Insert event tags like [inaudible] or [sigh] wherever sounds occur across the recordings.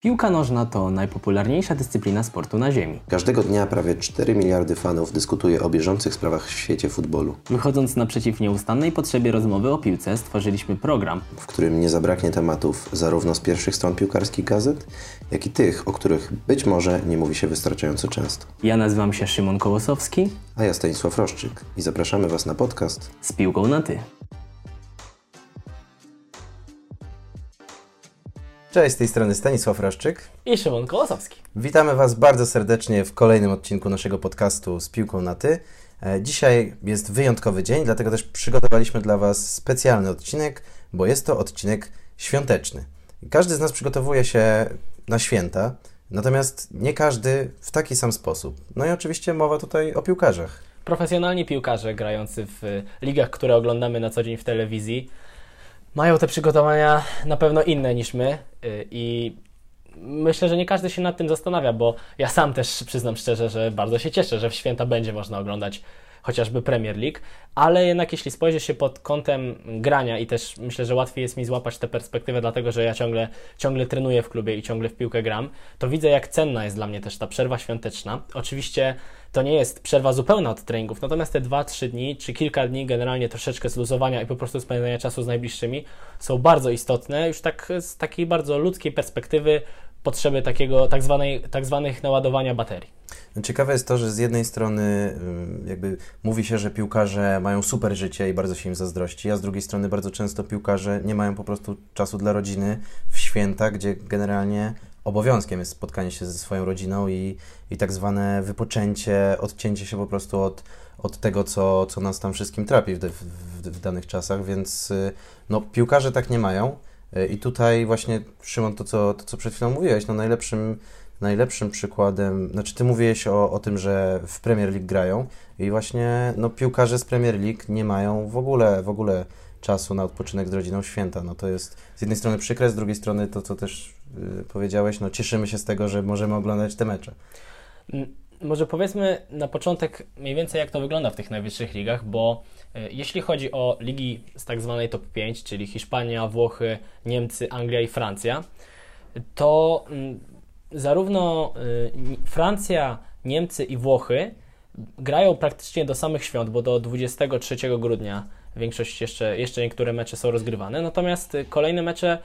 Piłka nożna to najpopularniejsza dyscyplina sportu na Ziemi. Każdego dnia prawie 4 miliardy fanów dyskutuje o bieżących sprawach w świecie futbolu, Wychodząc naprzeciw nieustannej potrzebie rozmowy o piłce, stworzyliśmy program. w którym nie zabraknie tematów zarówno z pierwszych stron piłkarskich gazet, jak i tych, o których być może nie mówi się wystarczająco często. Ja nazywam się Szymon Kołosowski A ja Stanisław Roszczyk i zapraszamy Was na podcast z piłką na ty. Cześć, z tej strony Stanisław Roszczyk. I Szymon Kołosowski. Witamy Was bardzo serdecznie w kolejnym odcinku naszego podcastu z piłką na ty. E, Dzisiaj jest wyjątkowy dzień, dlatego też przygotowaliśmy dla Was specjalny odcinek, bo jest to odcinek świąteczny. Każdy z nas przygotowuje się na święta, natomiast nie każdy w taki sam sposób. No i oczywiście mowa tutaj o piłkarzach. Profesjonalni piłkarze grający w ligach, które oglądamy na co dzień w telewizji, mają te przygotowania na pewno inne niż my y, i myślę, że nie każdy się nad tym zastanawia, bo ja sam też przyznam szczerze, że bardzo się cieszę, że w święta będzie można oglądać chociażby Premier League, ale jednak jeśli spojrzy się pod kątem grania i też myślę, że łatwiej jest mi złapać tę perspektywę, dlatego że ja ciągle, ciągle trenuję w klubie i ciągle w piłkę gram, to widzę jak cenna jest dla mnie też ta przerwa świąteczna. Oczywiście to nie jest przerwa zupełna od treningów, natomiast te 2-3 dni czy kilka dni generalnie troszeczkę zluzowania i po prostu spędzania czasu z najbliższymi są bardzo istotne, już tak z takiej bardzo ludzkiej perspektywy potrzeby takiego tak, zwanej, tak zwanych naładowania baterii. Ciekawe jest to, że z jednej strony ym, jakby mówi się, że piłkarze mają super życie i bardzo się im zazdrości, a z drugiej strony bardzo często piłkarze nie mają po prostu czasu dla rodziny w święta, gdzie generalnie obowiązkiem jest spotkanie się ze swoją rodziną i, i tak zwane wypoczęcie, odcięcie się po prostu od, od tego, co, co nas tam wszystkim trapi w, w, w danych czasach, więc y, no, piłkarze tak nie mają. Y, I tutaj właśnie, Szymon, to co, to co przed chwilą mówiłeś, no najlepszym najlepszym przykładem, znaczy ty mówiłeś o, o tym, że w Premier League grają i właśnie no, piłkarze z Premier League nie mają w ogóle, w ogóle czasu na odpoczynek z rodziną święta. No to jest z jednej strony przykre, z drugiej strony to, co też y, powiedziałeś, no cieszymy się z tego, że możemy oglądać te mecze. M- Może powiedzmy na początek mniej więcej jak to wygląda w tych najwyższych ligach, bo e, jeśli chodzi o ligi z tak zwanej top 5, czyli Hiszpania, Włochy, Niemcy, Anglia i Francja, to mm, zarówno Ni- Francja, Niemcy i Włochy grają praktycznie do samych świąt, bo do 23 grudnia większość jeszcze, jeszcze niektóre mecze są rozgrywane, natomiast y, kolejne mecze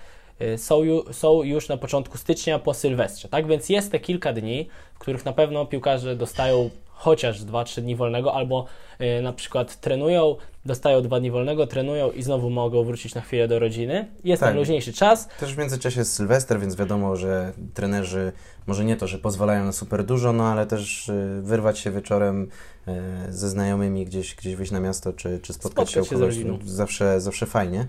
są, ju, są już na początku stycznia po Sylwestrze. Tak więc jest te kilka dni, w których na pewno piłkarze dostają chociaż 2-3 dni wolnego, albo y, na przykład trenują, dostają 2 dni wolnego, trenują i znowu mogą wrócić na chwilę do rodziny. Jest Tak. tam luźniejszy czas. Też w międzyczasie jest Sylwester, więc wiadomo, że trenerzy może nie to, że pozwalają na super dużo, no ale też y, wyrwać się wieczorem y, ze znajomymi gdzieś, gdzieś wyjść na miasto, czy, czy spotkać, Spotkać się kogoś, no, zawsze, zawsze fajnie.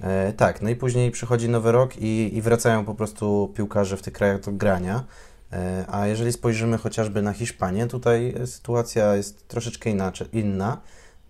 E, tak, no i później przychodzi nowy rok i, i wracają po prostu piłkarze w tych krajach do grania. E, a jeżeli spojrzymy chociażby na Hiszpanię, tutaj sytuacja jest troszeczkę inaczej, inna,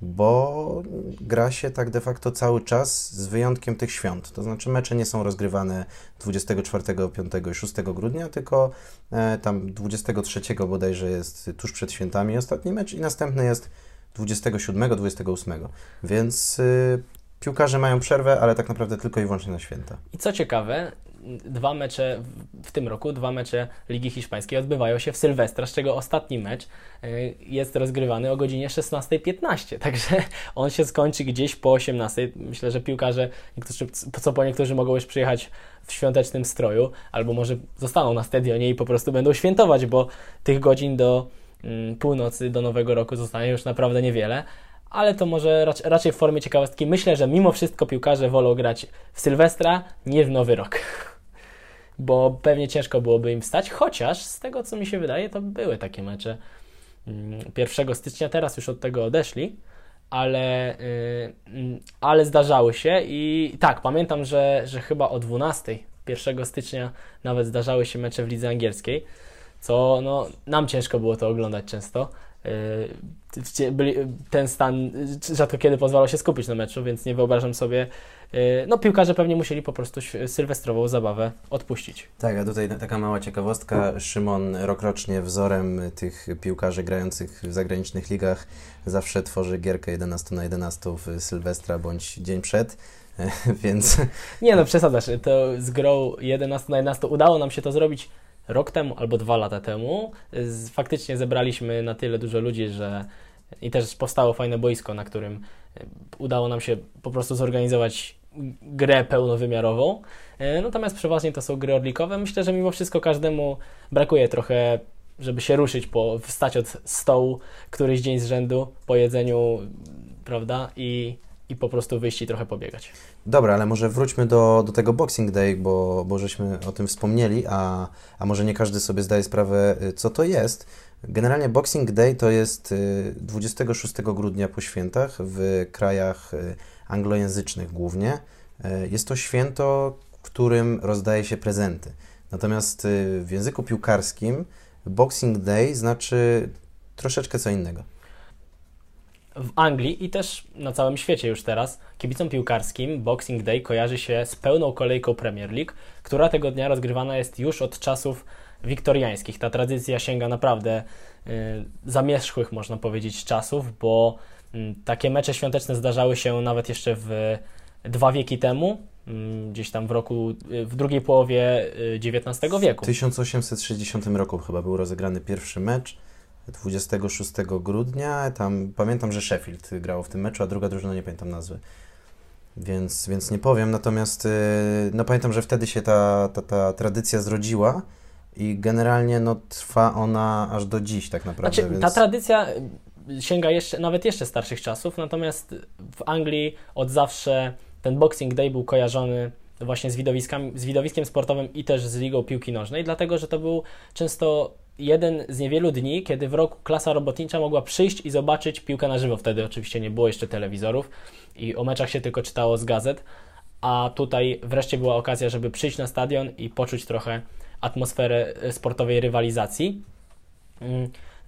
bo gra się tak de facto cały czas z wyjątkiem tych świąt. To znaczy mecze nie są rozgrywane 24, 5 i 6 grudnia, tylko e, tam 23 bodajże jest tuż przed świętami ostatni mecz i następny jest 27, 28. Więc y, piłkarze mają przerwę, ale tak naprawdę tylko i wyłącznie na święta. I co ciekawe, dwa mecze w- tym roku, dwa mecze Ligi Hiszpańskiej odbywają się w Sylwestra, z czego ostatni mecz y, jest rozgrywany o godzinie 16.15, [laughs] także on się skończy gdzieś po 18.00. Myślę, że piłkarze, niektórzy, co po niektórzy mogą już przyjechać w świątecznym stroju, albo może zostaną na stadionie i po prostu będą świętować, bo tych godzin do mm, północy, do Nowego Roku zostanie już naprawdę niewiele. Ale to może rac- raczej w formie ciekawostki. Myślę, że mimo wszystko piłkarze wolą grać w Sylwestra niż w Nowy Rok. [laughs] Bo pewnie ciężko byłoby im wstać, chociaż z tego co mi się wydaje, to były takie mecze mm, 1 stycznia, teraz już od tego odeszli, ale, y, mm, ale zdarzały się i tak, pamiętam, że, że chyba o 12 1 stycznia nawet zdarzały się mecze w lidze angielskiej, co no, nam ciężko było to oglądać często. Y, ten stan y, rzadko kiedy pozwalał się skupić na meczu, więc nie wyobrażam sobie. Y, No, piłkarze pewnie musieli po prostu sylwestrową zabawę odpuścić. Tak, a tutaj taka mała ciekawostka. Szymon rokrocznie wzorem tych piłkarzy grających w zagranicznych ligach zawsze tworzy gierkę 11 na 11 w Sylwestra bądź dzień przed. [laughs] więc Nie no, przesadzasz. To z grą 11 na 11 udało nam się to zrobić rok temu albo dwa lata temu. Faktycznie zebraliśmy na tyle dużo ludzi, że i też powstało fajne boisko, na którym e, udało nam się po prostu zorganizować grę pełnowymiarową. E, Natomiast przeważnie to są gry orlikowe. Myślę, że mimo wszystko każdemu brakuje trochę, żeby się ruszyć, po, wstać od stołu któryś dzień z rzędu po jedzeniu, prawda? I, i po prostu wyjść i trochę pobiegać. Dobra, ale może wróćmy do, do tego Boxing Day, bo, bo żeśmy o tym wspomnieli, a, a może nie każdy sobie zdaje sprawę, y, co to jest. Generalnie Boxing Day to jest y, 26 grudnia po świętach w krajach y, anglojęzycznych głównie. Y, Jest to święto, którym rozdaje się prezenty. Natomiast y, w języku piłkarskim Boxing Day znaczy troszeczkę co innego. W Anglii i też na całym świecie już teraz kibicom piłkarskim Boxing Day kojarzy się z pełną kolejką Premier League, która tego dnia rozgrywana jest już od czasów wiktoriańskich. Ta tradycja sięga naprawdę y, zamierzchłych, można powiedzieć, czasów, bo takie mecze świąteczne zdarzały się nawet jeszcze w dwa wieki temu, y, gdzieś tam w roku, y, w drugiej połowie y, XIX W wieku. 1860 roku chyba był rozegrany pierwszy mecz. 26 grudnia. Tam pamiętam, że Sheffield grało w tym meczu, a druga drużyna nie pamiętam nazwy. Więc, więc nie powiem. Natomiast yy, no pamiętam, że wtedy się ta, ta, ta tradycja zrodziła i generalnie no, trwa ona aż do dziś tak naprawdę. Znaczy, więc... ta tradycja y, sięga jeszcze, nawet jeszcze starszych czasów, natomiast w Anglii od zawsze ten Boxing Day był kojarzony właśnie z, widowiskami, z widowiskiem sportowym i też z ligą piłki nożnej, dlatego że to był często jeden z niewielu dni, kiedy w roku klasa robotnicza mogła przyjść i zobaczyć piłkę na żywo. Wtedy oczywiście nie było jeszcze telewizorów i o meczach się tylko czytało z gazet, a tutaj wreszcie była okazja, żeby przyjść na stadion i poczuć trochę atmosferę e, sportowej rywalizacji.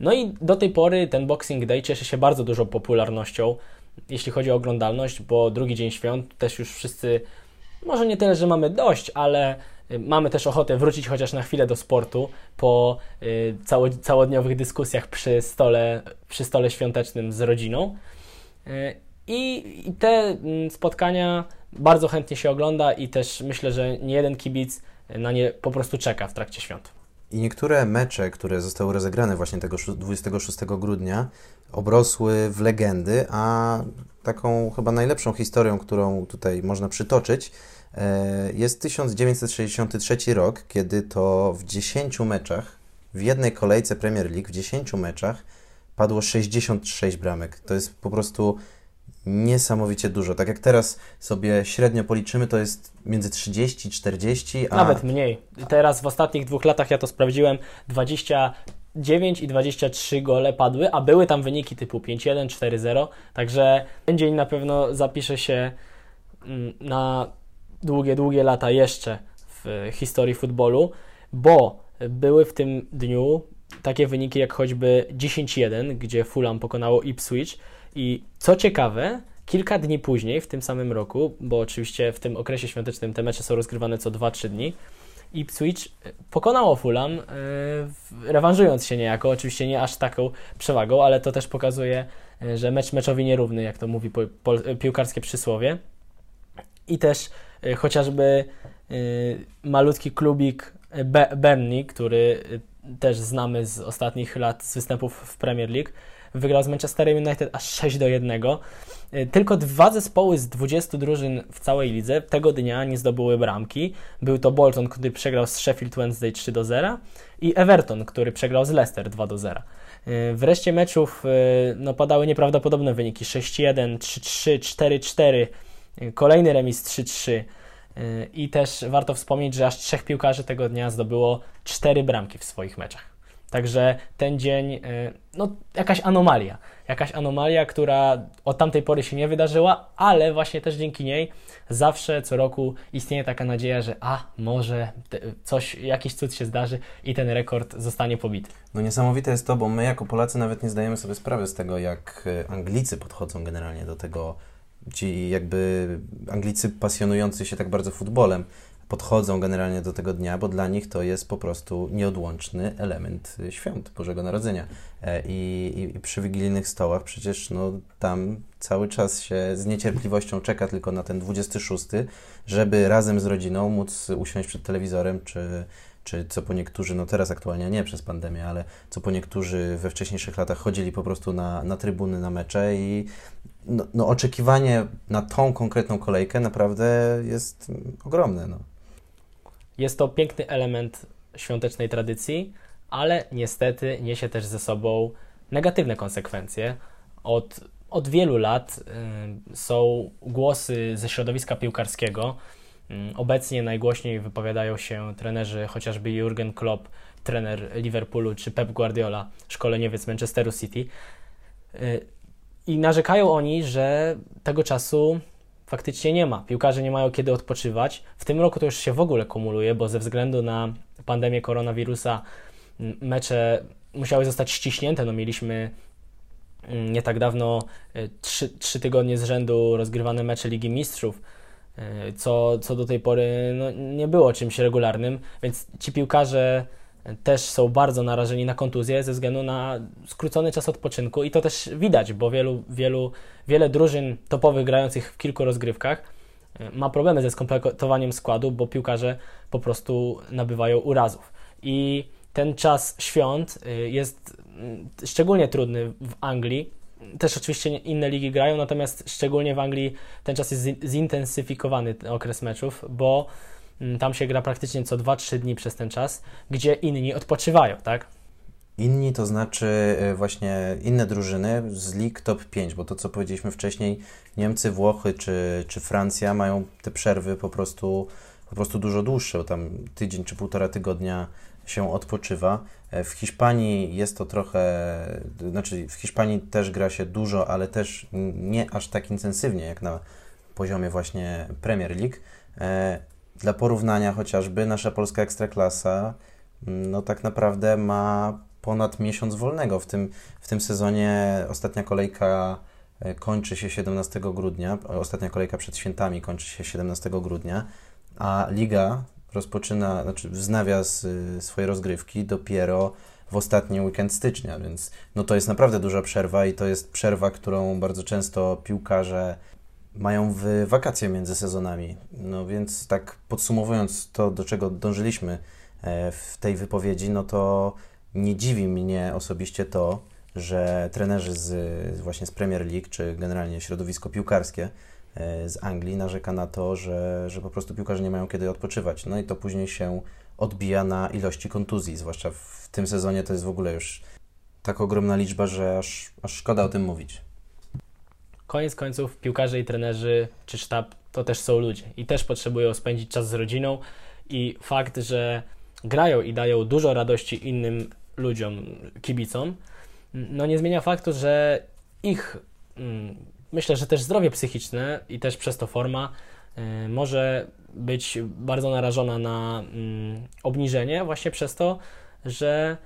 No i do tej pory ten Boxing Day cieszy się bardzo dużą popularnością, jeśli chodzi o oglądalność, bo drugi dzień świąt też już wszyscy, może nie tyle, że mamy dość, ale y, mamy też ochotę wrócić chociaż na chwilę do sportu po y, cało, całodniowych dyskusjach przy stole, przy stole świątecznym z rodziną. Y, I, I te mm, spotkania bardzo chętnie się ogląda i też myślę, że nie jeden kibic na nie po prostu czeka w trakcie świąt. I niektóre mecze, które zostały rozegrane właśnie tego szó- 26 grudnia, obrosły w legendy, a taką chyba najlepszą historią, którą tutaj można przytoczyć, e, jest 1963 rok, kiedy to w 10 meczach, w jednej kolejce Premier League, w 10 meczach padło 66 bramek. To jest po prostu niesamowicie dużo. Tak jak teraz sobie średnio policzymy, to jest między 30 40, a Nawet mniej. Teraz w ostatnich dwóch latach ja to sprawdziłem. 29 i 23 gole padły, a były tam wyniki typu 5-1, 4-0. Także ten dzień na pewno zapisze się mm, na długie, długie lata jeszcze w historii futbolu, bo były w tym dniu takie wyniki jak choćby 10-1, gdzie Fulham pokonało Ipswich i co ciekawe, kilka dni później, w tym samym roku, bo oczywiście w tym okresie świątecznym te mecze są rozgrywane co 2-3 dni, Ipswich pokonało Fulham, yy, rewanżując się niejako, oczywiście nie aż taką przewagą, ale to też pokazuje, yy, że mecz meczowi nierówny, jak to mówi po, po, piłkarskie przysłowie. I też yy, chociażby malutki klubik Be Burnley, który też znamy z ostatnich lat z występów w Premier League, wygrał z Manchesterem United aż 6 do 1. Y, Tylko dwa zespoły z 20 drużyn w całej lidze tego dnia nie zdobyły bramki. Był to Bolton, który przegrał z Sheffield Wednesday 3 do 0 i Everton, który przegrał z Leicester 2 do 0. Y, Wreszcie meczów y, no, padały nieprawdopodobne wyniki 6-1, 3-3, 4-4, y, kolejny remis 3-3. Y, I też warto wspomnieć, że aż trzech piłkarzy tego dnia zdobyło cztery bramki w swoich meczach. Także ten dzień, y, no jakaś anomalia. Jakaś anomalia, która od tamtej pory się nie wydarzyła, ale właśnie też dzięki niej zawsze co roku istnieje taka nadzieja, że a może coś, jakiś cud się zdarzy i ten rekord zostanie pobity. No niesamowite jest to, bo my jako Polacy nawet nie zdajemy sobie sprawy z tego, jak e, Anglicy podchodzą generalnie do tego, ci jakby Anglicy pasjonujący się tak bardzo futbolem. Podchodzą generalnie do tego dnia, bo dla nich to jest po prostu nieodłączny element y, świąt Bożego Narodzenia. E, I, i, przy wigilijnych stołach przecież no, tam cały czas się z niecierpliwością czeka tylko na ten 26, żeby razem z rodziną móc usiąść przed telewizorem, czy, czy co po niektórzy, no teraz aktualnie nie przez pandemię, ale co po niektórzy we wcześniejszych latach chodzili po prostu na, na trybuny, na mecze i no, no oczekiwanie na tą konkretną kolejkę naprawdę jest mm, ogromne. No. Jest to piękny element świątecznej tradycji, ale niestety niesie też ze sobą negatywne konsekwencje. Od, od wielu lat y, są głosy ze środowiska piłkarskiego. Y, obecnie najgłośniej wypowiadają się trenerzy chociażby Jurgen Klopp, trener Liverpoolu, czy Pep Guardiola, szkoleniowiec Manchesteru City. Y, I narzekają oni, że tego czasu faktycznie nie ma. Piłkarze nie mają kiedy odpoczywać. W tym roku to już się w ogóle kumuluje, bo ze względu na pandemię koronawirusa mecze musiały zostać ściśnięte. No, mieliśmy nie tak dawno e, trzy, trzy tygodnie z rzędu rozgrywane mecze Ligi Mistrzów, e, co, co do tej pory no, nie było czymś regularnym, więc ci piłkarze też są bardzo narażeni na kontuzję ze względu na skrócony czas odpoczynku i to też widać, bo wielu, wielu, wiele drużyn topowych grających w kilku rozgrywkach e, ma problemy ze skompletowaniem składu, bo piłkarze po prostu nabywają urazów. I ten czas świąt e, jest mm, szczególnie trudny w Anglii. Też oczywiście inne ligi grają, natomiast szczególnie w Anglii ten czas jest zintensyfikowany, ten okres meczów, bo tam się gra praktycznie co 2-3 dni przez ten czas, gdzie inni odpoczywają, tak? Inni to znaczy e, właśnie inne drużyny z lig top 5, bo to co powiedzieliśmy wcześniej, Niemcy, Włochy czy, czy Francja mają te przerwy po prostu, po prostu dużo dłuższe, tam tydzień czy półtora tygodnia się odpoczywa. E, w Hiszpanii jest to trochę, znaczy w Hiszpanii też gra się dużo, ale też nie aż tak intensywnie jak na poziomie właśnie Premier League. E, dla porównania chociażby nasza polska ekstraklasa mm, no tak naprawdę ma ponad miesiąc wolnego. W tym, w tym sezonie ostatnia kolejka e, kończy się 17 grudnia, ostatnia kolejka przed świętami kończy się 17 grudnia, a liga rozpoczyna, znaczy wznawia z, swoje rozgrywki dopiero w ostatni weekend stycznia, więc no to jest naprawdę duża przerwa i to jest przerwa, którą bardzo często piłkarze mają w wakacje między sezonami. No więc tak podsumowując to, do czego dążyliśmy e, w tej wypowiedzi, no to nie dziwi mnie osobiście to, że trenerzy z, właśnie z Premier League, czy generalnie środowisko piłkarskie e, z Anglii narzeka na to, że, że po prostu piłkarze nie mają kiedy odpoczywać. No i to później się odbija na ilości kontuzji, zwłaszcza w tym sezonie to jest w ogóle już tak ogromna liczba, że aż, aż szkoda o tym mówić koniec końców piłkarze i trenerzy czy sztab to też są ludzie i też potrzebują spędzić czas z rodziną i fakt, że grają i dają dużo radości innym ludziom, kibicom, no nie zmienia faktu, że ich mm, myślę, że też zdrowie psychiczne i też przez to forma y, może być bardzo narażona na mm, obniżenie właśnie przez to, że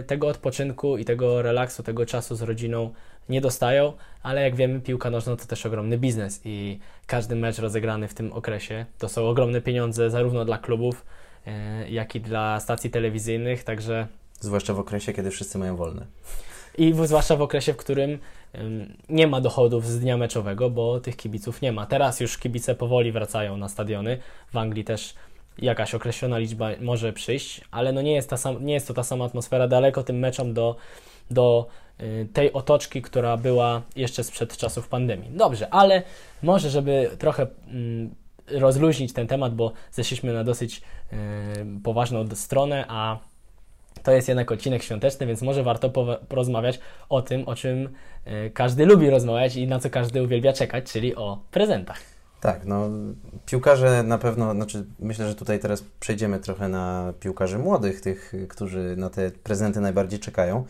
y, tego odpoczynku i tego relaksu, tego czasu z rodziną nie dostają, ale jak wiemy, piłka nożna to też ogromny biznes i każdy mecz rozegrany w tym okresie to są ogromne pieniądze zarówno dla klubów, e, jak i dla stacji telewizyjnych, także... Zwłaszcza w okresie, kiedy wszyscy mają wolne. I w, zwłaszcza w okresie, w którym nie ma dochodów z dnia meczowego, bo tych kibiców nie ma. Teraz już kibice powoli wracają na stadiony. W Anglii też jakaś określona liczba może przyjść, ale no nie, jest ta sam, nie jest to ta sama atmosfera daleko tym meczom do, do tej otoczki, która była jeszcze sprzed czasów pandemii. Dobrze, ale może, żeby trochę mm, rozluźnić ten temat, bo zeszliśmy na dosyć y, poważną stronę, a to jest jednak odcinek świąteczny, więc może warto porozmawiać o tym, o czym y, każdy lubi rozmawiać i na co każdy uwielbia czekać, czyli o prezentach. Tak, no piłkarze na pewno, znaczy myślę, że tutaj teraz przejdziemy trochę na piłkarzy młodych, tych, którzy na te prezenty najbardziej czekają.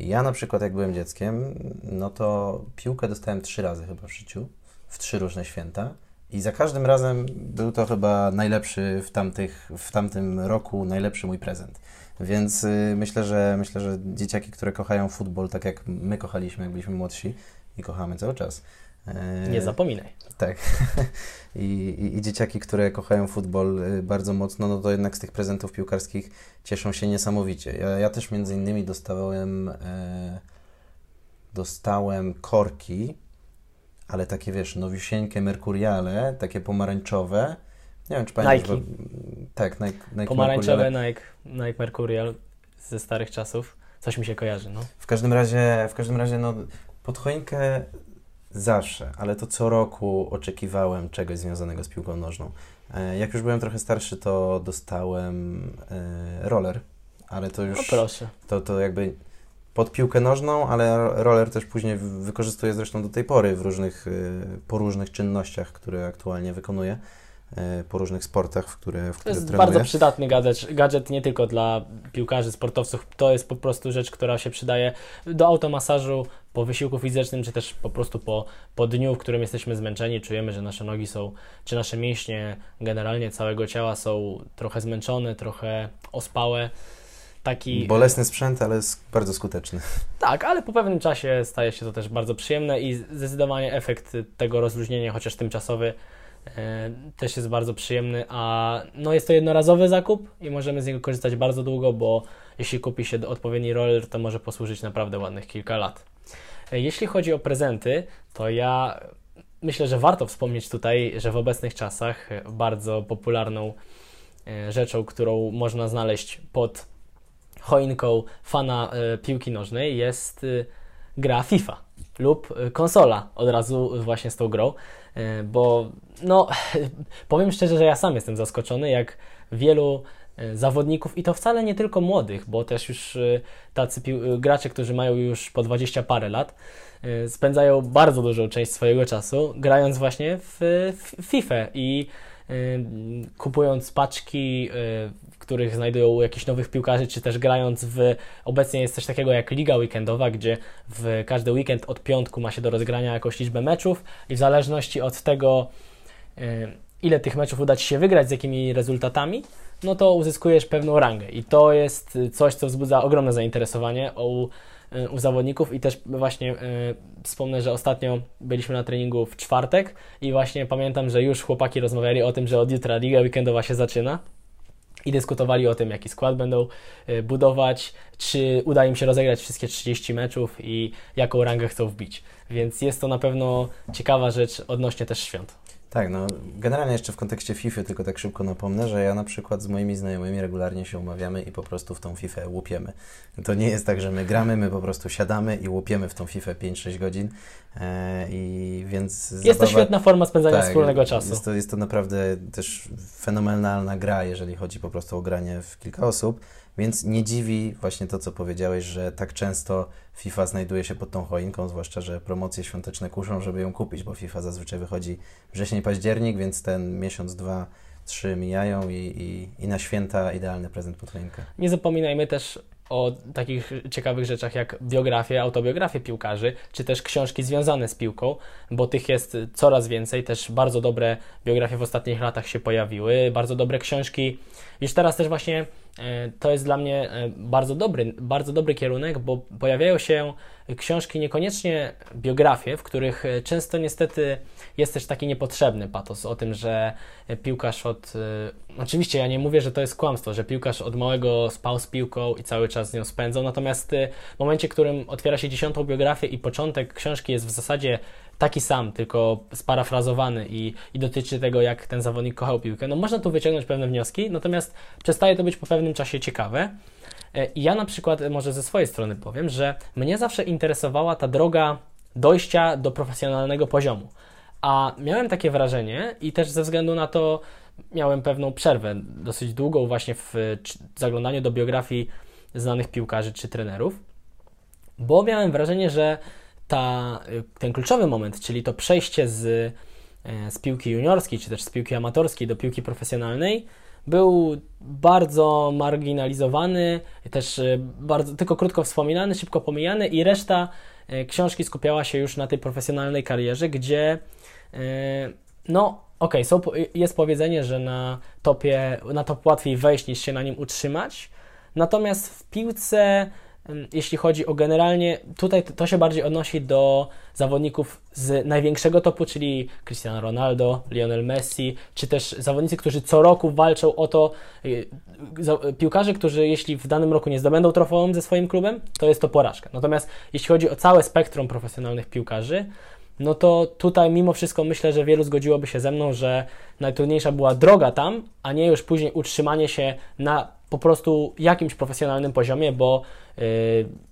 Ja na przykład, jak byłem dzieckiem, no to piłkę dostałem trzy razy chyba w życiu, w trzy różne święta. I za każdym razem był to chyba najlepszy w, tamtych, w tamtym roku, najlepszy mój prezent. Więc y, myślę, że myślę, że dzieciaki, które kochają futbol, tak jak my kochaliśmy, jak byliśmy młodsi i kochamy cały czas, Nie zapominaj. Tak. [laughs] I, i, I dzieciaki, które kochają futbol y, bardzo mocno, no to jednak z tych prezentów piłkarskich cieszą się niesamowicie. Ja, ja też między innymi dostałem, e, dostałem korki, ale takie wiesz, nowisieńkie Mercuriale, takie pomarańczowe. Nie wiem, czy pamiętasz. Nike. Bo, tak, Nike, Nike Pomarańczowe. Nike, Nike Mercurial ze starych czasów. Coś mi się kojarzy, no. W każdym razie, w każdym razie, no, pod choinkę zawsze, ale to co roku oczekiwałem czegoś związanego z piłką nożną. E, Jak już byłem trochę starszy, to dostałem e, roller, ale to już proszę. to, to jakby pod piłkę nożną, ale ro- roller też później wykorzystuję zresztą do tej pory w różnych, e, po różnych czynnościach, które aktualnie wykonuję, po różnych sportach, w które, w To które jest trenuję. bardzo przydatny gadżet, gadżet nie tylko dla piłkarzy, sportowców. To jest po prostu rzecz, która się przydaje do automasażu po wysiłku fizycznym, czy też po prostu po, po dniu, w którym jesteśmy zmęczeni, czujemy, że nasze nogi są, czy nasze mięśnie generalnie całego ciała są trochę zmęczone, trochę ospałe. Taki, Bolesny sprzęt, ale jest bardzo skuteczny. tak, ale po pewnym czasie staje się to też bardzo przyjemne i zdecydowanie efekt tego rozluźnienia, chociaż tymczasowy, e, też jest bardzo przyjemny, a no jest to jednorazowy zakup i możemy z niego korzystać bardzo długo, bo jeśli kupi się odpowiedni roller, to może posłużyć naprawdę ładnych kilka lat. Jeśli chodzi o prezenty, to ja myślę, że warto wspomnieć tutaj, że w obecnych czasach bardzo popularną e, rzeczą, którą można znaleźć pod choinką fana e, piłki nożnej jest e, gra FIFA lub konsola od razu właśnie z tą grą, bo no [laughs] powiem szczerze, że ja sam jestem zaskoczony, jak wielu zawodników i to wcale nie tylko młodych, bo też już e, tacy e, gracze, którzy mają już po 20 parę lat, e, spędzają bardzo dużą część swojego czasu grając właśnie w, w FIFA i e, kupując paczki, e, w których znajdują jakichś nowych piłkarzy, czy też grając w. Obecnie jest coś takiego jak Liga Weekendowa, gdzie w każdy weekend od piątku ma się do rozgrania jakąś liczbę meczów i w zależności od tego, e, ile tych meczów uda Ci się wygrać, z jakimi rezultatami, no to uzyskujesz pewną rangę. I to jest coś, co wzbudza ogromne zainteresowanie u, e, u zawodników i też właśnie e, wspomnę, że ostatnio byliśmy na treningu w czwartek i właśnie pamiętam, że już chłopaki rozmawiali o tym, że od jutra Liga Weekendowa się zaczyna i dyskutowali o tym, jaki skład będą e, budować, czy uda im się rozegrać wszystkie 30 meczów i jaką rangę chcą wbić. Więc jest to na pewno ciekawa rzecz odnośnie też świąt. Tak, no generalnie jeszcze w kontekście FIFA tylko tak szybko napomnę, że ja na przykład z moimi znajomymi regularnie się umawiamy i po prostu w tą FIFA łupiemy. To nie jest tak, że my gramy, my po prostu siadamy i łupiemy w tą FIFA 5-6 godzin e, i więc Jest to świetna forma spędzania tak, wspólnego czasu. Jest to, jest to naprawdę też fenomenalna gra, jeżeli chodzi po prostu o granie w kilka osób, więc nie dziwi właśnie to, co powiedziałeś, że tak często FIFA znajduje się pod tą choinką, zwłaszcza, że promocje świąteczne kuszą, żeby ją kupić, bo FIFA zazwyczaj wychodzi wrzesień, październik, więc ten miesiąc, dwa, trzy mijają i, i, i na święta idealny prezent pod choinkę. Nie zapominajmy też o takich ciekawych rzeczach jak biografie, autobiografie piłkarzy, czy też książki związane z piłką, bo tych jest coraz więcej. Też bardzo dobre biografie w ostatnich latach się pojawiły, bardzo dobre książki. Już teraz też właśnie to jest dla mnie e, bardzo dobry, bardzo dobry kierunek, bo pojawiają się książki, niekoniecznie biografie, w których e, często niestety jest też taki niepotrzebny patos o tym, że piłkarz od. e, Oczywiście ja nie mówię, że to jest kłamstwo, że piłkarz od małego spał z piłką i cały czas z nią spędzał, natomiast e, w momencie, w którym otwiera się dziesiątą biografię i początek książki jest w zasadzie taki sam, tylko sparafrazowany i, i dotyczy tego, jak ten zawodnik kochał piłkę, no można tu wyciągnąć pewne wnioski, natomiast przestaje to być po pewnym czasie ciekawe. E, I ja na przykład, e, może ze swojej strony powiem, że mnie zawsze interesowała ta droga dojścia do profesjonalnego poziomu. A miałem takie wrażenie i też ze względu na to miałem pewną przerwę dosyć długą właśnie w e, zaglądaniu do biografii znanych piłkarzy czy trenerów, bo miałem wrażenie, że ta, y, ten kluczowy moment, czyli to przejście z, e, z piłki juniorskiej, czy też z piłki amatorskiej do piłki profesjonalnej, był bardzo marginalizowany, też e, bardzo, tylko krótko wspominany, szybko pomijany i reszta książki skupiała się już na tej profesjonalnej karierze, gdzie no okej, po- jest powiedzenie, że na topie, na top łatwiej wejść niż się na nim utrzymać, natomiast w piłce jeśli chodzi o generalnie, tutaj to się bardziej odnosi do zawodników z największego topu, czyli Cristiano Ronaldo, Lionel Messi, czy też zawodnicy, którzy co roku walczą o to, y, piłkarze, którzy jeśli w danym roku nie zdobędą trofeum ze swoim klubem, to jest to porażka. Natomiast jeśli chodzi o całe spektrum profesjonalnych piłkarzy, no to tutaj mimo wszystko myślę, że wielu zgodziłoby się ze mną, że najtrudniejsza była droga tam, a nie już później utrzymanie się na po prostu jakimś profesjonalnym poziomie, bo yy,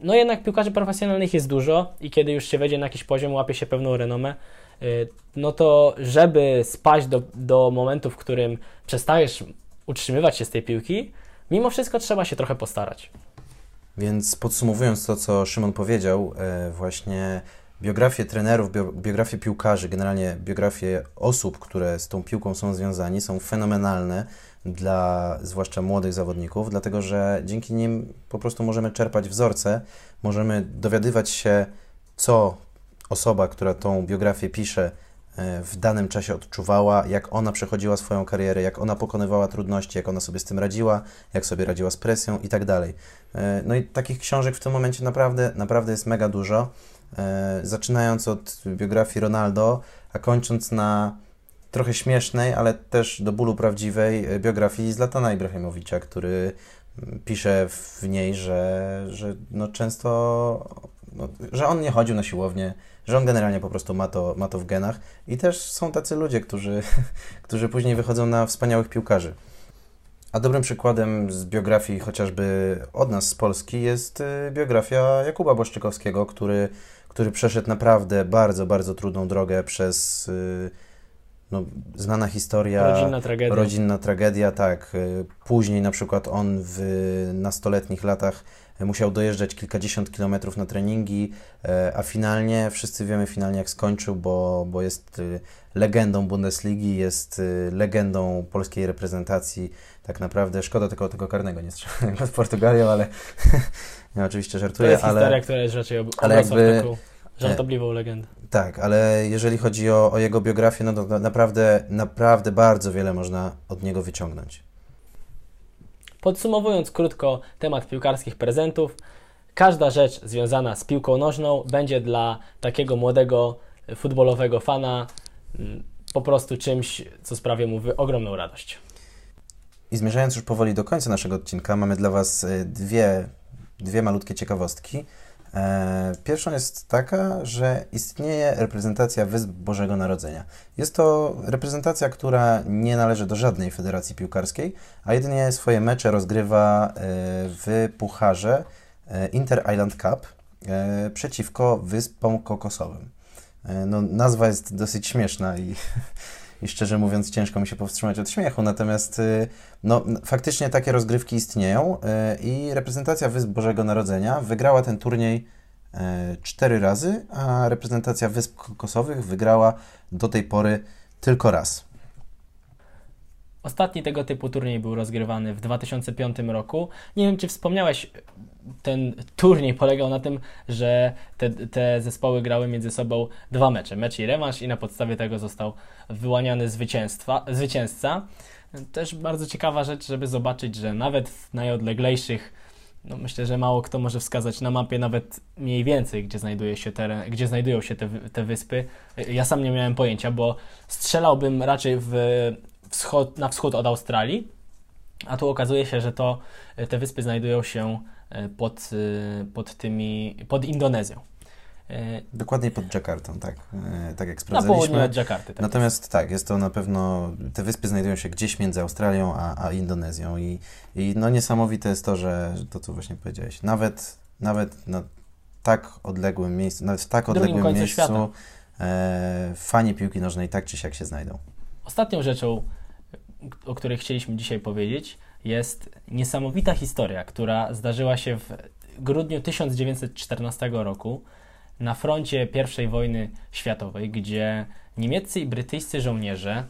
no jednak piłkarzy profesjonalnych jest dużo i kiedy już się wejdzie na jakiś poziom, łapie się pewną renomę, yy, no to żeby spaść do, do momentu, w którym przestajesz utrzymywać się z tej piłki, mimo wszystko trzeba się trochę postarać. Więc podsumowując to, co Szymon powiedział, e, właśnie biografię trenerów, bio, biografię piłkarzy, generalnie biografię osób, które z tą piłką są związani, są fenomenalne dla zwłaszcza młodych zawodników, dlatego że dzięki nim po prostu możemy czerpać wzorce, możemy dowiadywać się, co osoba, która tą biografię pisze, e, w danym czasie odczuwała, jak ona przechodziła swoją karierę, jak ona pokonywała trudności, jak ona sobie z tym radziła, jak sobie radziła z presją i tak dalej. E, No i takich książek w tym momencie naprawdę, naprawdę jest mega dużo. E, Zaczynając od biografii Ronaldo, a kończąc na trochę śmiesznej, ale też do bólu prawdziwej e, biografii Zlatana Ibrahimowicza, który mm, pisze w niej, że, że no często, no, że on nie chodził na siłownię, że on generalnie po prostu ma to, ma to w genach i też są tacy ludzie, którzy, [laughs] którzy później wychodzą na wspaniałych piłkarzy. A dobrym przykładem z biografii chociażby od nas z Polski jest y, biografia Jakuba Błaszczykowskiego, który, który przeszedł naprawdę bardzo, bardzo trudną drogę przez y, no, znana historia. Rodzinna tragedia. Rodzinna tragedia, tak. Y, Później na przykład on w nastoletnich latach musiał dojeżdżać kilkadziesiąt kilometrów na treningi, e, a finalnie, wszyscy wiemy finalnie jak skończył, bo, bo jest y, legendą Bundesligi, jest legendą polskiej reprezentacji. Tak naprawdę szkoda tylko tego karnego nie strzelałem [laughs] z Portugalią, ale [laughs] ja oczywiście To żartuję, jest ale... historia, która jest raczej ob- ale jakby- taką żartobliwą legendę. Tak, ale jeżeli chodzi o, o jego biografię, no to na- naprawdę, naprawdę bardzo wiele można od niego wyciągnąć. Podsumowując krótko temat piłkarskich prezentów, każda rzecz związana z piłką nożną będzie dla takiego młodego futbolowego fana mm, po prostu czymś, co sprawia mu ogromną radość. I zmierzając już powoli do końca naszego odcinka, mamy dla Was y, dwie, dwie malutkie ciekawostki. E, Pierwszą jest taka, że istnieje reprezentacja Wysp Bożego Narodzenia. Jest to reprezentacja, która nie należy do żadnej federacji piłkarskiej, a jedynie swoje mecze rozgrywa e, w pucharze e, Inter Island Cup przeciwko Wyspom Kokosowym. No, nazwa jest dosyć śmieszna i, [laughs] i szczerze mówiąc ciężko mi się powstrzymać od śmiechu, natomiast y, no, faktycznie takie rozgrywki istnieją y, i reprezentacja Wysp Bożego Narodzenia wygrała ten turniej y, cztery razy, a reprezentacja Wysp Kokosowych wygrała do tej pory tylko raz. Ostatni tego typu turniej był rozgrywany w 2005 roku. Nie wiem, czy wspomniałeś, ten turniej polegał na tym, że te, te zespoły grały między sobą dwa mecze, mecz i rewanż i na podstawie tego został wyłaniany zwycięstwa, zwycięzca. Też bardzo ciekawa rzecz, żeby zobaczyć, że nawet w najodleglejszych, no myślę, że mało kto może wskazać na mapie nawet mniej więcej, gdzie, znajduje się teren, gdzie znajdują się te, te wyspy. Ja sam nie miałem pojęcia, bo strzelałbym raczej w wschod, na wschód od Australii, a tu okazuje się, że to e, te wyspy znajdują się e, pod, e, pod tymi, pod Indonezją. E, Dokładniej pod Dżakartą, tak, tak jak Na sprawdzaliśmy. od Dżakarty. Tak. Natomiast tak, jest to na pewno, te wyspy znajdują się gdzieś między Australią a, a Indonezją i, i no niesamowite jest to, że to co właśnie powiedziałeś, nawet, nawet na tak odległym miejscu, nawet w tak odległym miejscu e, fani piłki nożnej tak czy siak się znajdą. Ostatnią rzeczą, o której chcieliśmy dzisiaj powiedzieć, jest niesamowita historia, która zdarzyła się w grudniu 1914 roku na froncie I wojny światowej, gdzie niemieccy i brytyjscy żołnierze,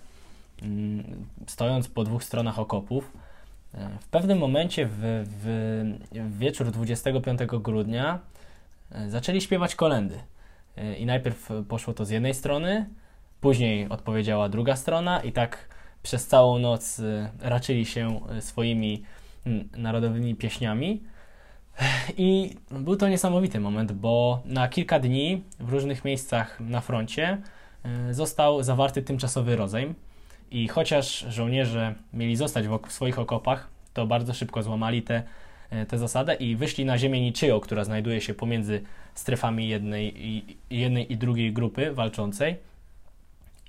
mm, stojąc po dwóch stronach okopów, e, w pewnym momencie w, w, w wieczór 25 grudnia e, zaczęli śpiewać kolendy. E, I najpierw poszło to z jednej strony, Później odpowiedziała druga strona i tak przez całą noc y, raczyli się y, swoimi mm, narodowymi pieśniami. I był to niesamowity moment, bo na kilka dni w różnych miejscach na froncie y, został zawarty tymczasowy rozejm. I chociaż żołnierze mieli zostać w swoich okopach, to bardzo szybko złamali tę te, te zasadę i wyszli na ziemię niczyją, która znajduje się pomiędzy strefami jednej i, jednej i drugiej grupy walczącej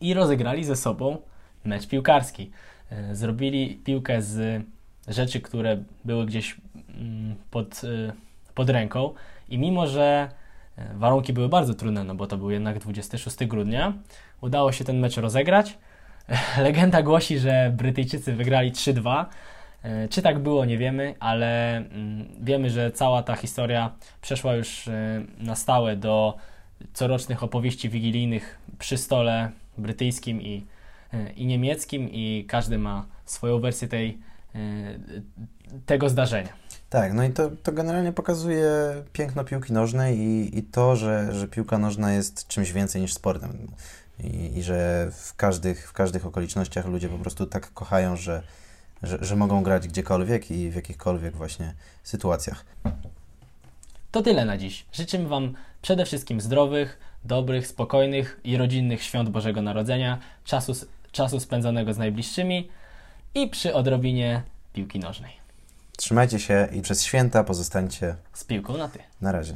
i rozegrali ze sobą mecz piłkarski. E, zrobili piłkę z rzeczy, które były gdzieś mm, pod, e, pod ręką i mimo, że e, warunki były bardzo trudne, no bo to był jednak 26 grudnia, udało się ten mecz rozegrać. [laughs] Legenda głosi, że Brytyjczycy wygrali 3-2. Czy tak było, nie wiemy, ale mm, wiemy, że cała ta historia przeszła już na stałe do corocznych opowieści wigilijnych przy stole brytyjskim i, i niemieckim i każdy ma swoją wersję tej, tego zdarzenia. Tak, no i to, to generalnie pokazuje piękno piłki nożnej i, i to, że, że piłka nożna jest czymś więcej niż sportem. I, i że w każdych, w każdych okolicznościach ludzie po prostu tak kochają, że, że, że mogą grać gdziekolwiek i w jakichkolwiek właśnie sytuacjach. To tyle na dziś. Życzymy Wam przede wszystkim zdrowych, dobrych, spokojnych i rodzinnych świąt Bożego Narodzenia, czasu, czasu spędzonego z najbliższymi i przy odrobinie piłki nożnej. Trzymajcie się i przez święta pozostańcie z piłką na ty. Na razie.